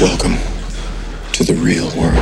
Welcome to the real world.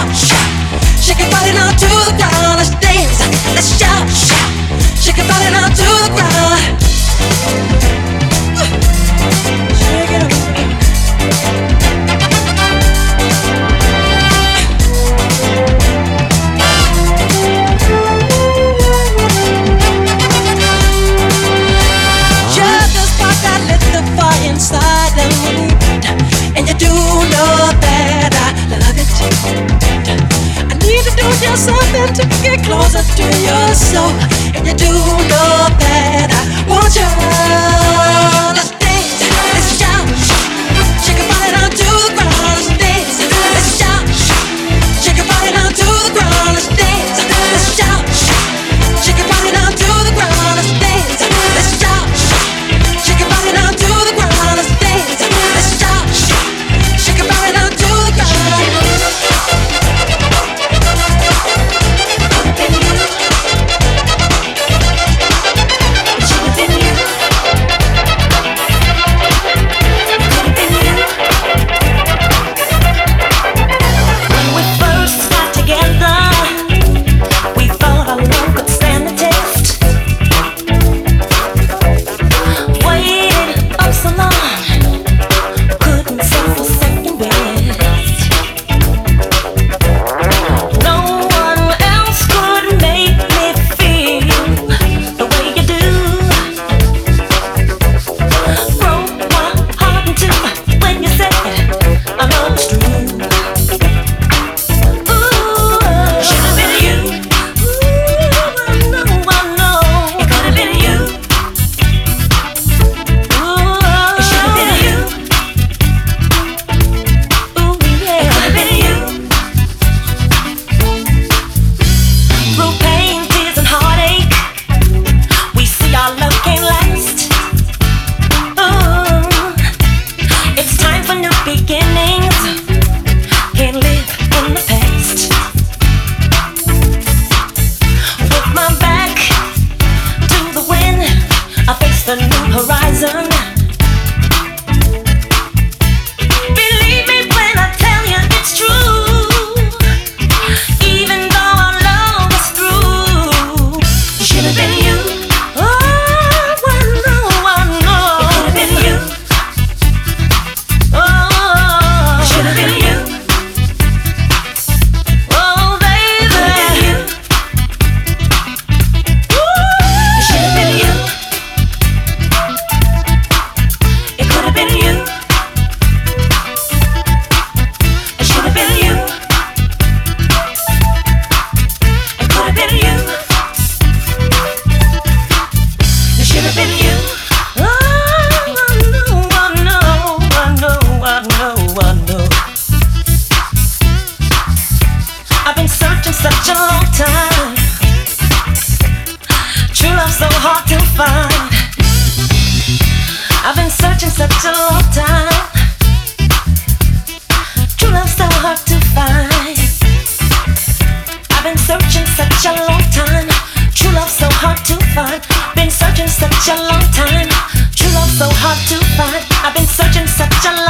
Shout, shout. Such a long time. True love so hard to find. I've been searching such a long time. True so hard to find. Been searching such a long time. True so hard to find. I've been searching such a long